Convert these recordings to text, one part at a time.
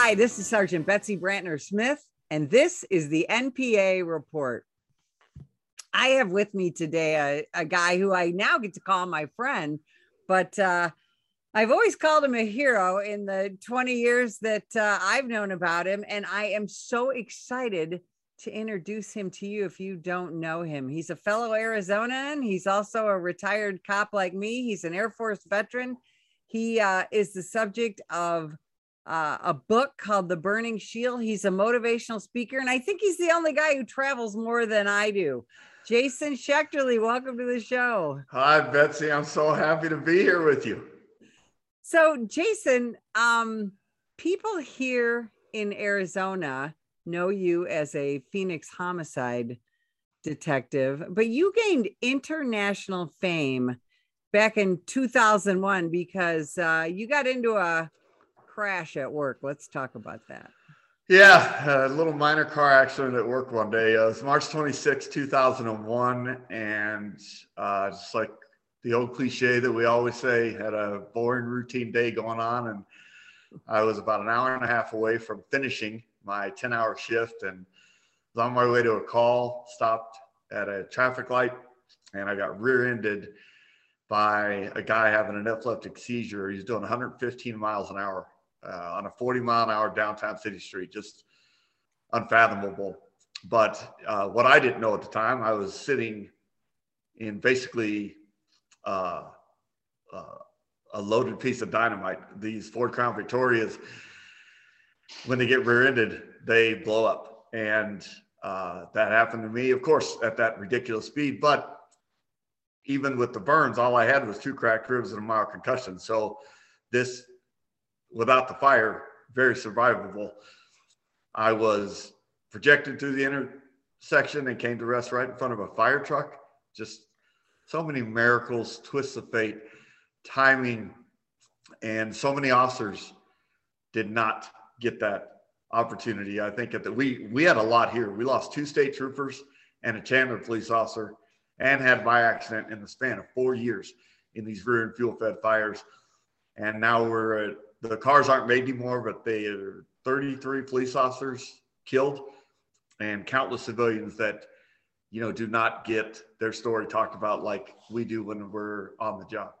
Hi, this is Sergeant Betsy Brantner Smith, and this is the NPA report. I have with me today a, a guy who I now get to call my friend, but uh, I've always called him a hero in the 20 years that uh, I've known about him. And I am so excited to introduce him to you if you don't know him. He's a fellow Arizonan. He's also a retired cop like me. He's an Air Force veteran. He uh, is the subject of uh, a book called The Burning Shield. He's a motivational speaker, and I think he's the only guy who travels more than I do. Jason Schechterle, welcome to the show. Hi, Betsy. I'm so happy to be here with you. So, Jason, um, people here in Arizona know you as a Phoenix homicide detective, but you gained international fame back in 2001 because uh, you got into a crash at work. Let's talk about that. Yeah, a little minor car accident at work one day. Uh, it was March 26, 2001. And uh, just like the old cliche that we always say, had a boring routine day going on. And I was about an hour and a half away from finishing my 10 hour shift and was on my way to a call, stopped at a traffic light, and I got rear ended by a guy having an epileptic seizure. He's doing 115 miles an hour uh, on a 40 mile an hour downtown city street, just unfathomable. But uh, what I didn't know at the time, I was sitting in basically uh, uh, a loaded piece of dynamite. These Ford Crown Victorias, when they get rear-ended, they blow up, and uh, that happened to me. Of course, at that ridiculous speed, but even with the burns, all I had was two cracked ribs and a mild concussion. So this, without the fire, very survivable. I was projected through the intersection and came to rest right in front of a fire truck. Just so many miracles, twists of fate, timing, and so many officers did not get that opportunity. I think that we we had a lot here. We lost two state troopers and a Chandler police officer, and had by accident in the span of four years in these rear and fuel fed fires. And now we're the cars aren't made anymore, but they are 33 police officers killed and countless civilians that you know, do not get their story talked about like we do when we're on the job.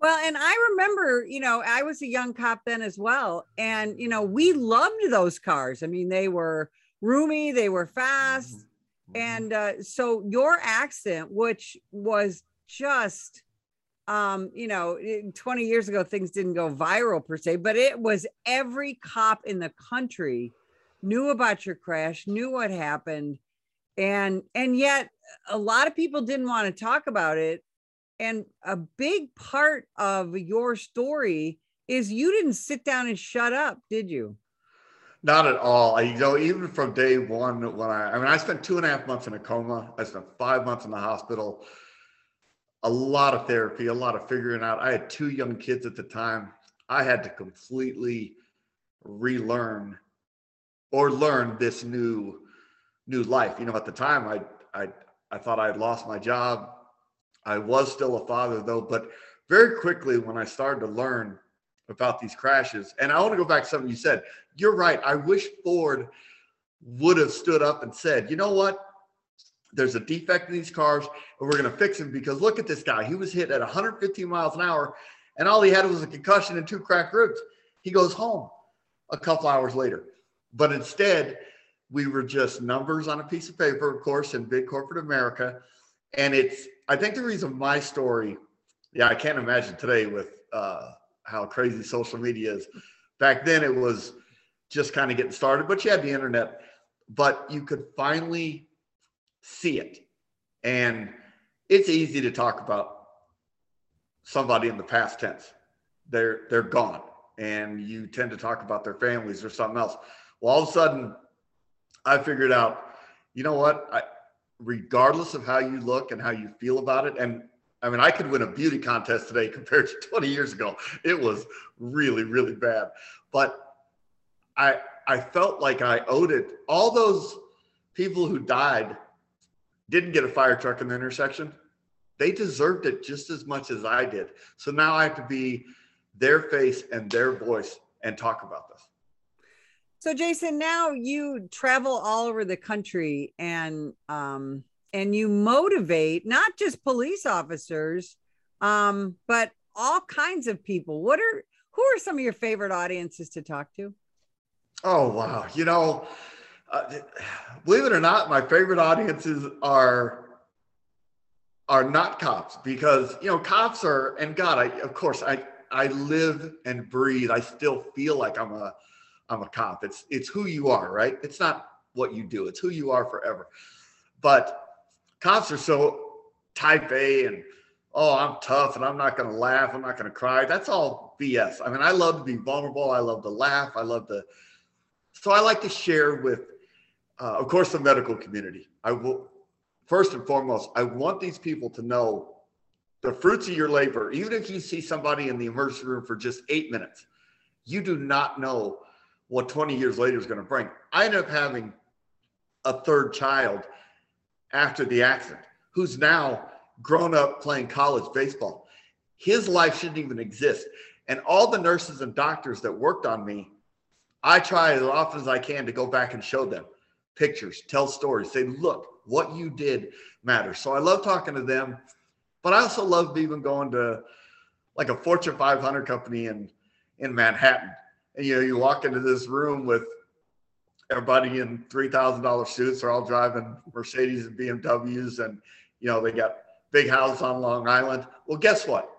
Well, and I remember, you know, I was a young cop then as well. And, you know, we loved those cars. I mean, they were roomy, they were fast. Mm-hmm. And uh, so your accident, which was just, um, you know, 20 years ago, things didn't go viral per se, but it was every cop in the country knew about your crash, knew what happened and and yet a lot of people didn't want to talk about it and a big part of your story is you didn't sit down and shut up did you? Not at all I, you know even from day one when i i mean i spent two and a half months in a coma i spent five months in the hospital a lot of therapy a lot of figuring out i had two young kids at the time i had to completely relearn or learn this new new life. You know, at the time, I I I thought I had lost my job. I was still a father though, but very quickly when I started to learn about these crashes, and I want to go back to something you said. You're right. I wish Ford would have stood up and said, you know what? There's a defect in these cars, and we're going to fix them because look at this guy. He was hit at 115 miles an hour, and all he had was a concussion and two cracked ribs. He goes home a couple hours later. But instead, we were just numbers on a piece of paper, of course, in big corporate America. And it's, I think the reason my story, yeah, I can't imagine today with uh, how crazy social media is. Back then, it was just kind of getting started, but you had the internet, but you could finally see it. And it's easy to talk about somebody in the past tense. They're they're gone, and you tend to talk about their families or something else. Well, all of a sudden, I figured out, you know what? I, regardless of how you look and how you feel about it, and I mean, I could win a beauty contest today compared to 20 years ago. It was really, really bad. But I I felt like I owed it. All those people who died didn't get a fire truck in the intersection. They deserved it just as much as I did. So now I have to be their face and their voice and talk about this. So Jason, now you travel all over the country and um and you motivate not just police officers um but all kinds of people. What are who are some of your favorite audiences to talk to? Oh wow, you know, uh, believe it or not, my favorite audiences are are not cops because you know cops are and God, I of course I I live and breathe. I still feel like I'm a I'm a cop. It's it's who you are, right? It's not what you do. It's who you are forever. But cops are so type A and oh, I'm tough and I'm not going to laugh. I'm not going to cry. That's all BS. I mean, I love to be vulnerable. I love to laugh. I love to. So I like to share with, uh, of course, the medical community. I will first and foremost. I want these people to know the fruits of your labor. Even if you see somebody in the emergency room for just eight minutes, you do not know what 20 years later is going to bring. I ended up having a third child after the accident who's now grown up playing college baseball. His life shouldn't even exist. And all the nurses and doctors that worked on me, I try as often as I can to go back and show them pictures, tell stories, say, look, what you did matters. So I love talking to them, but I also love even going to like a Fortune 500 company in in Manhattan and you know, you walk into this room with everybody in three thousand dollar suits. They're all driving Mercedes and BMWs, and you know they got big houses on Long Island. Well, guess what?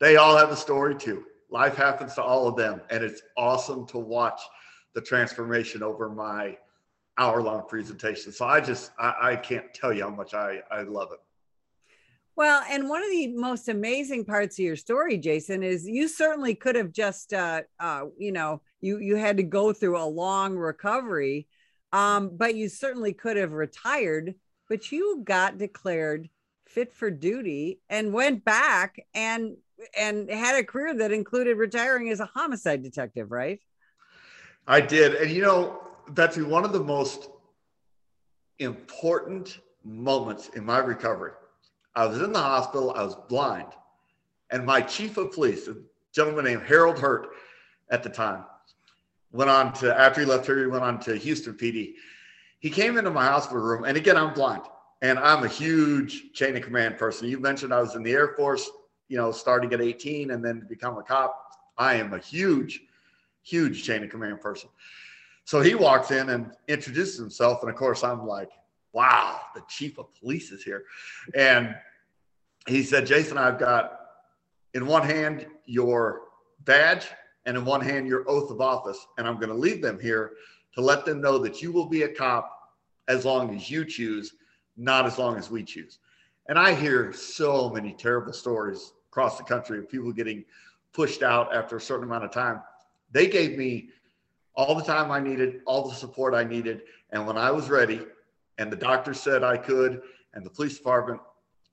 They all have a story too. Life happens to all of them, and it's awesome to watch the transformation over my hour long presentation. So I just I, I can't tell you how much I I love it. Well, and one of the most amazing parts of your story, Jason, is you certainly could have just, uh, uh, you know, you you had to go through a long recovery, um, but you certainly could have retired. But you got declared fit for duty and went back and and had a career that included retiring as a homicide detective, right? I did, and you know, Betsy, one of the most important moments in my recovery I was in the hospital. I was blind. And my chief of police, a gentleman named Harold Hurtt at the time, went on to, after he left here, he went on to Houston PD. He came into my hospital room. And again, I'm blind and I'm a huge chain of command person. You mentioned I was in the Air Force, you know, starting at 18 and then to become a cop. I am a huge, huge chain of command person. So he walks in and introduces himself. And of course, I'm like, wow, the chief of police is here. And he said, Jason, I've got in one hand your badge and in one hand your oath of office. And I'm going to leave them here to let them know that you will be a cop as long as you choose, not as long as we choose. And I hear so many terrible stories across the country of people getting pushed out after a certain amount of time. They gave me all the time I needed, all the support I needed. And when I was ready, and the doctor said I could, and the police department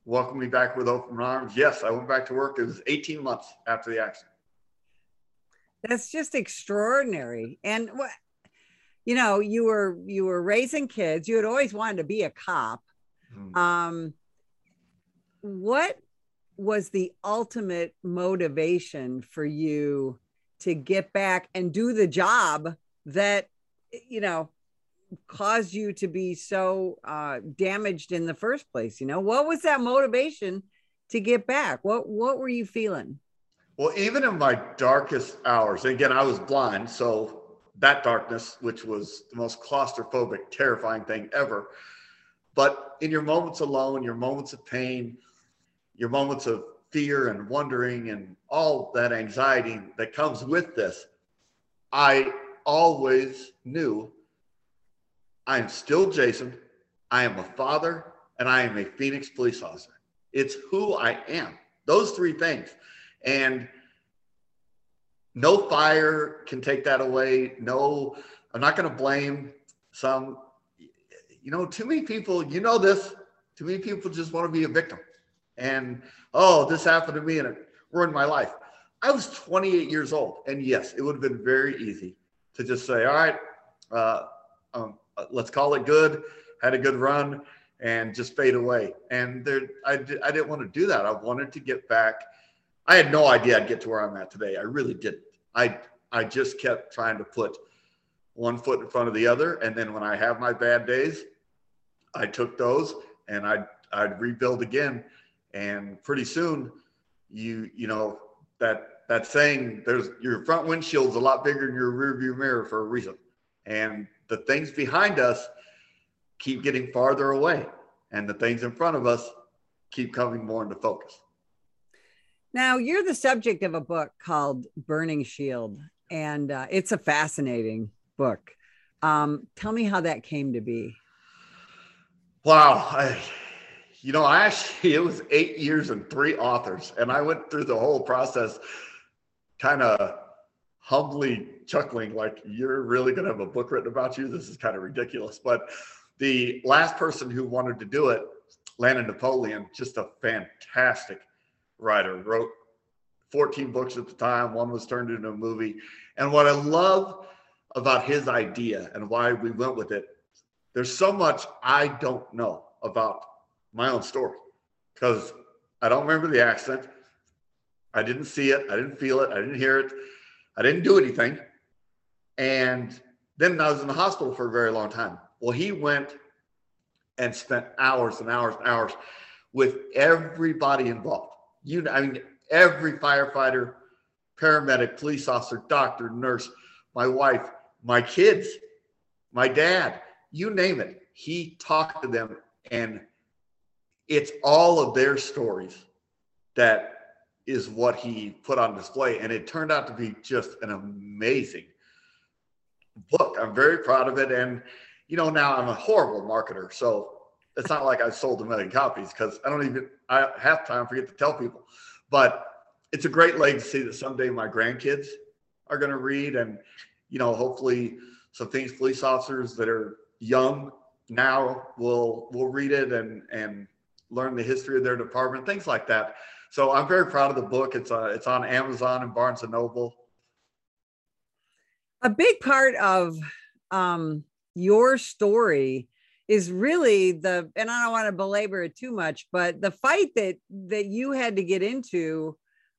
welcomed me back with open arms. Yes, I went back to work. It was 18 months after the accident. That's just extraordinary. And what you know, you were you were raising kids. You had always wanted to be a cop. Mm-hmm. Um, what was the ultimate motivation for you to get back and do the job that you know caused you to be so uh, damaged in the first place? You know, what was that motivation to get back? What what were you feeling? Well, even in my darkest hours, again, I was blind, so that darkness, which was the most claustrophobic, terrifying thing ever. But in your moments alone, your moments of pain, your moments of fear and wondering and all that anxiety that comes with this, I always knew I'm still Jason. I am a father and I am a Phoenix police officer. It's who I am. Those three things. And no fire can take that away. No, I'm not going to blame some, you know, too many people, you know, this, too many people just want to be a victim. And, oh, this happened to me and it ruined my life. I was 28 years old. And yes, it would have been very easy to just say, all right, uh, um, uh, let's call it good, had a good run, and just fade away. And there, I, I didn't want to do that. I wanted to get back. I had no idea I'd get to where I'm at today. I really didn't. I, I just kept trying to put one foot in front of the other. And then when I have my bad days, I took those and I'd, I'd rebuild again. And pretty soon you, you know, that, that saying there's your front windshield's a lot bigger than your rear view mirror for a reason. And the things behind us keep getting farther away and the things in front of us keep coming more into focus. Now, you're the subject of a book called Burning Shield, and uh, it's a fascinating book. Um, tell me how that came to be. Wow. I, you know, I actually, it was eight years and three authors, and I went through the whole process kind of humbly chuckling, like, you're really going to have a book written about you? This is kind of ridiculous. But the last person who wanted to do it, Landon Napoleon, just a fantastic writer, wrote 14 books at the time. One was turned into a movie. And what I love about his idea and why we went with it, there's so much I don't know about my own story because I don't remember the accident. I didn't see it. I didn't feel it. I didn't hear it. I didn't do anything. And then I was in the hospital for a very long time. Well, he went and spent hours and hours and hours with everybody involved. You, know, I mean, every firefighter, paramedic, police officer, doctor, nurse, my wife, my kids, my dad, you name it. He talked to them, and it's all of their stories that is what he put on display. And it turned out to be just an amazing book. I'm very proud of it. And, you know, now I'm a horrible marketer. So it's not like I sold a million copies because I don't even, I half time forget to tell people. But it's a great legacy that someday my grandkids are going to read. And, you know, hopefully some things police officers that are young now will will read it and and learn the history of their department, things like that. So I'm very proud of the book. It's uh, it's on Amazon and Barnes and Noble. A big part of um, your story is really the, and I don't want to belabor it too much, but the fight that that you had to get into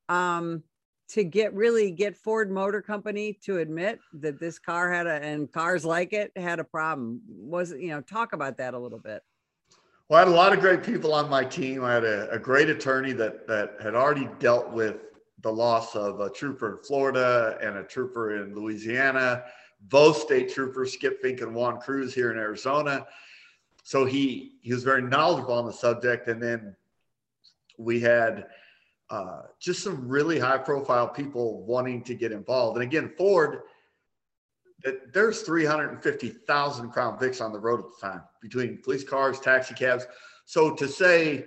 um, to get really get Ford Motor Company to admit that this car had a and cars like it had a problem. Was you know talk about that a little bit. Well, I had a lot of great people on my team. I had a, a great attorney that that had already dealt with the loss of a trooper in Florida and a trooper in Louisiana, both state troopers, Skip Fink and Juan Cruz here in Arizona. So he he was very knowledgeable on the subject. And then we had uh, just some really high profile people wanting to get involved. And again, Ford that there's 350,000 Crown Vics on the road at the time between police cars, taxi cabs. So to say,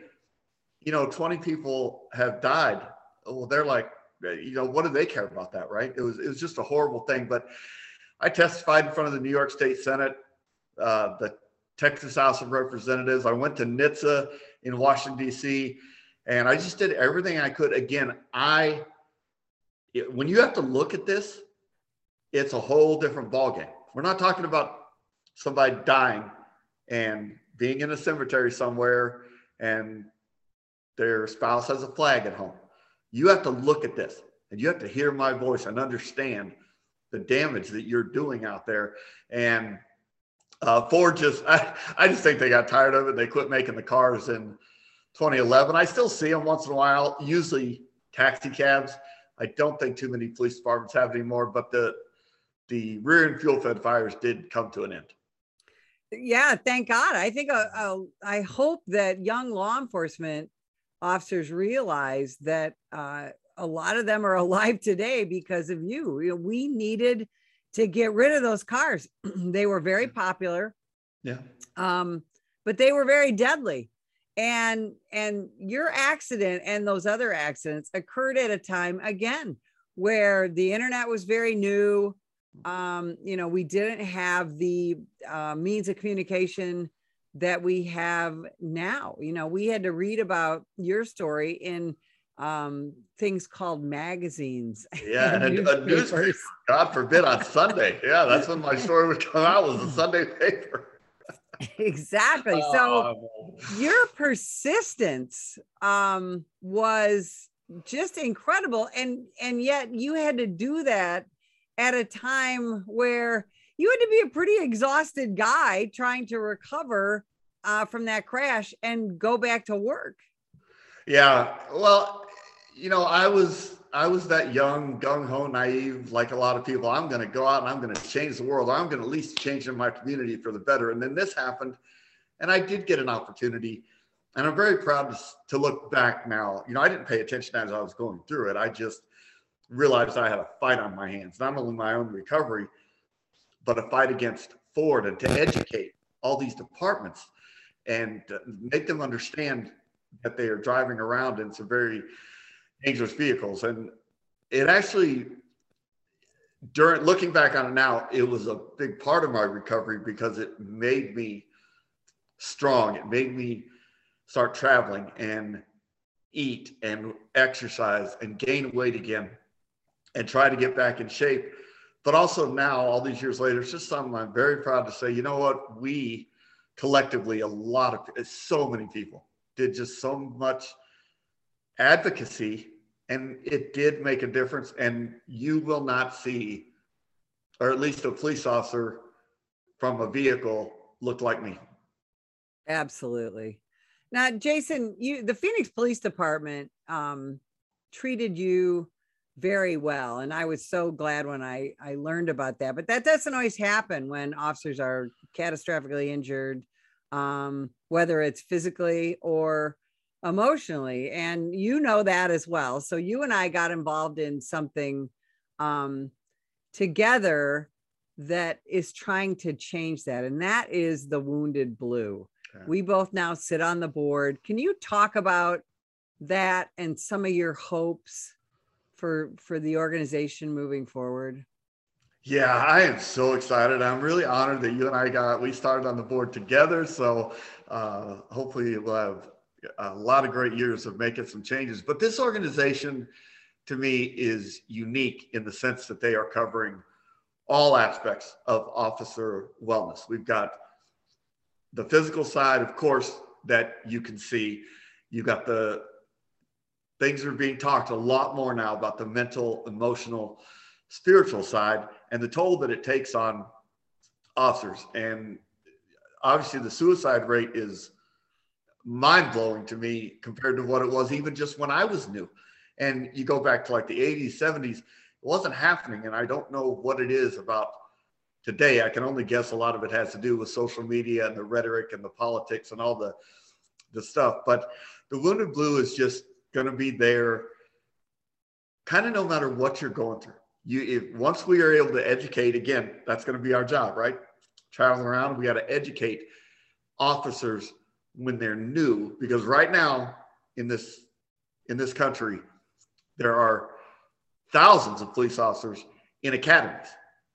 you know, 20 people have died, well, they're like, you know, what do they care about that, right? It was it was just a horrible thing. But I testified in front of the New York State Senate, uh, the Texas House of Representatives. I went to NHTSA in Washington D.C. and I just did everything I could. Again, I when you have to look at this it's a whole different ballgame. We're not talking about somebody dying and being in a cemetery somewhere and their spouse has a flag at home. You have to look at this and you have to hear my voice and understand the damage that you're doing out there. And uh, Ford just, I, I just think they got tired of it. They quit making the cars in 2011. I still see them once in a while, usually taxi cabs. I don't think too many police departments have anymore, but the the rear and fuel fed fires did come to an end. Yeah, thank God. I think uh, uh, I hope that young law enforcement officers realize that uh, a lot of them are alive today because of you. you know, we needed to get rid of those cars. they were very popular. Yeah. Um, but they were very deadly. And and your accident and those other accidents occurred at a time again where the internet was very new um, you know, we didn't have the uh, means of communication that we have now. You know, we had to read about your story in um, things called magazines. Yeah, and, and a newspaper. God forbid on Sunday. Yeah, that's when my story would come out was a Sunday paper. exactly. So oh, your persistence um, was just incredible, and and yet you had to do that at a time where you had to be a pretty exhausted guy trying to recover uh, from that crash and go back to work. Yeah. Well, you know, I was I was that young, gung ho, naive, like a lot of people. I'm going to go out and I'm going to change the world. I'm going to at least change in my community for the better. And then this happened, and I did get an opportunity, and I'm very proud to, to look back now. You know, I didn't pay attention as I was going through it. I just realized I had a fight on my hands, not only my own recovery, but a fight against Ford and to educate all these departments and make them understand that they are driving around in some very dangerous vehicles. And it actually, during looking back on it now, it was a big part of my recovery because it made me strong. It made me start traveling and eat and exercise and gain weight again and try to get back in shape. But also now, all these years later, it's just something I'm very proud to say, you know what? We collectively, a lot of so many people did just so much advocacy and it did make a difference. And you will not see, or at least a police officer from a vehicle look like me. Absolutely. Now, Jason, you the Phoenix Police Department um, treated you very well and i was so glad when i i learned about that but that doesn't always happen when officers are catastrophically injured um, whether it's physically or emotionally and you know that as well. So you and i got involved in something um, together that is trying to change that and that is the wounded blue. Okay. we both now sit on the board. Can you talk about that and some of your hopes for for the organization moving forward? Yeah, I am so excited. I'm really honored that you and I got we started on the board together. So uh, hopefully we'll have a lot of great years of making some changes. But this organization, to me, is unique in the sense that they are covering all aspects of officer wellness. We've got the physical side, of course, that you can see. You got the things are being talked a lot more now about the mental, emotional, spiritual side and the toll that it takes on officers. And obviously, the suicide rate is mind blowing to me compared to what it was even just when I was new. And you go back to like the 80s, 70s, it wasn't happening. And I don't know what it is about today. I can only guess a lot of it has to do with social media and the rhetoric and the politics and all the the stuff. But the wounded blue is just going to be there kind of no matter what you're going through. You, if once we are able to educate, again, that's going to be our job, right? Traveling around, we got to educate officers when they're new, because right now in this in this country, there are thousands of police officers in academies,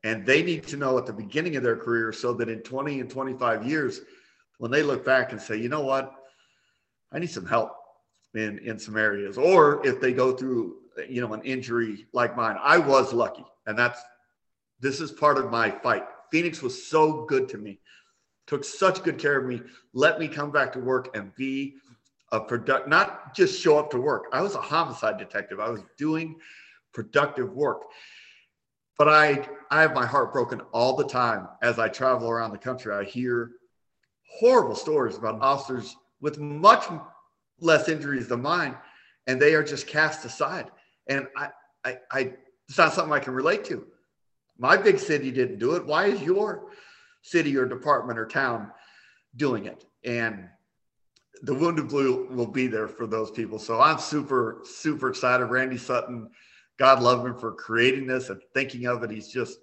and they need to know at the beginning of their career so that in 20 and 25 years, when they look back and say, you know what, I need some help in in some areas or if they go through you know an injury like mine i was lucky and that's this is part of my fight. Phoenix was so good to me took such good care of me let me come back to work and be a product not just show up to work. I was a homicide detective. I was doing productive work. But i i have my heart broken all the time as i travel around the country. I hear horrible stories about officers with much less injuries than mine, and they are just cast aside. And I, I, I, it's not something I can relate to. My big city didn't do it. Why is your city or department or town doing it? And the Wounded Blue will be there for those people. So I'm super, super excited. Randy Sutton, God love him for creating this and thinking of it. He's just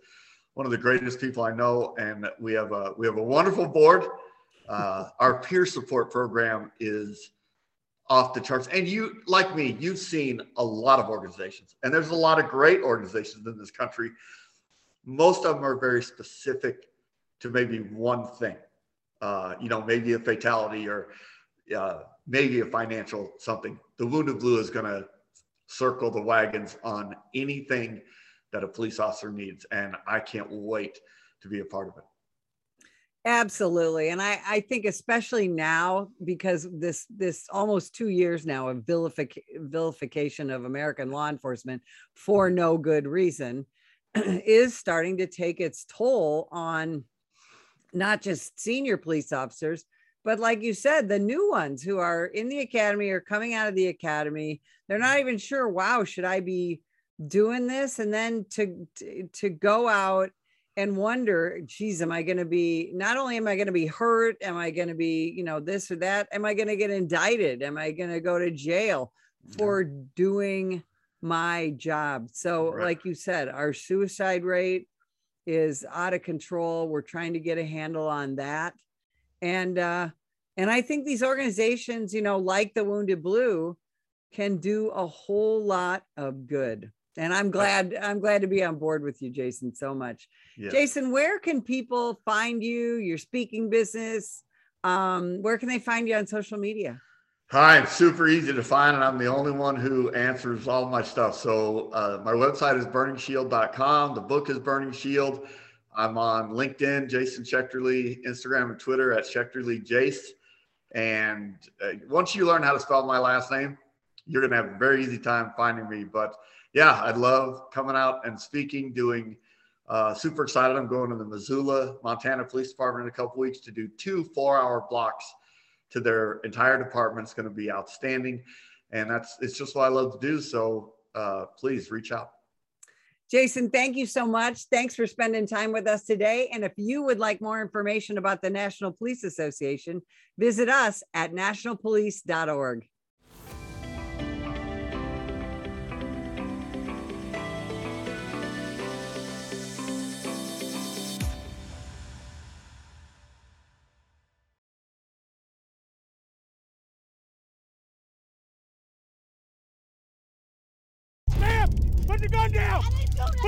one of the greatest people I know. And we have a we have a wonderful board. Uh, our peer support program is off the charts. And you, like me, you've seen a lot of organizations, and there's a lot of great organizations in this country. Most of them are very specific to maybe one thing, uh, you know, maybe a fatality or uh, maybe a financial something. The Wounded Blue is going to circle the wagons on anything that a police officer needs, and I can't wait to be a part of it. Absolutely. And I, I think especially now because this this almost two years now of vilific, vilification of American law enforcement for no good reason. is starting to take its toll on not just senior police officers, but like you said, the new ones who are in the academy or coming out of the academy, they're not even sure, wow, should I be doing this? And then to to, to go out and wonder, geez, am I going to be, not only am I going to be hurt, am I going to be, you know, this or that? Am I going to get indicted? Am I going to go to jail for yeah. doing my job? So, right. like you said, our suicide rate is out of control. We're trying to get a handle on that. And, uh, and I think these organizations, you know, like the Wounded Blue, can do a whole lot of good and i'm glad i'm glad to be on board with you jason so much. Yeah. jason where can people find you your speaking business? Um, where can they find you on social media? Hi it's super easy to find and i'm the only one who answers all my stuff. So uh, my website is burningshield.com the book is burning shield. I'm on linkedin jason schechterle instagram and twitter at schechterle jace and uh, once you learn how to spell my last name you're going to have a very easy time finding me but yeah, I'd love coming out and speaking, doing uh, super excited. I'm going to the Missoula, Montana Police Department in a couple weeks to do two four hour blocks to their entire department. It's going to be outstanding. And that's, it's just what I love to do. So uh, please reach out. Jason, thank you so much. Thanks for spending time with us today. And if you would like more information about the National Police Association, visit us at nationalpolice.org.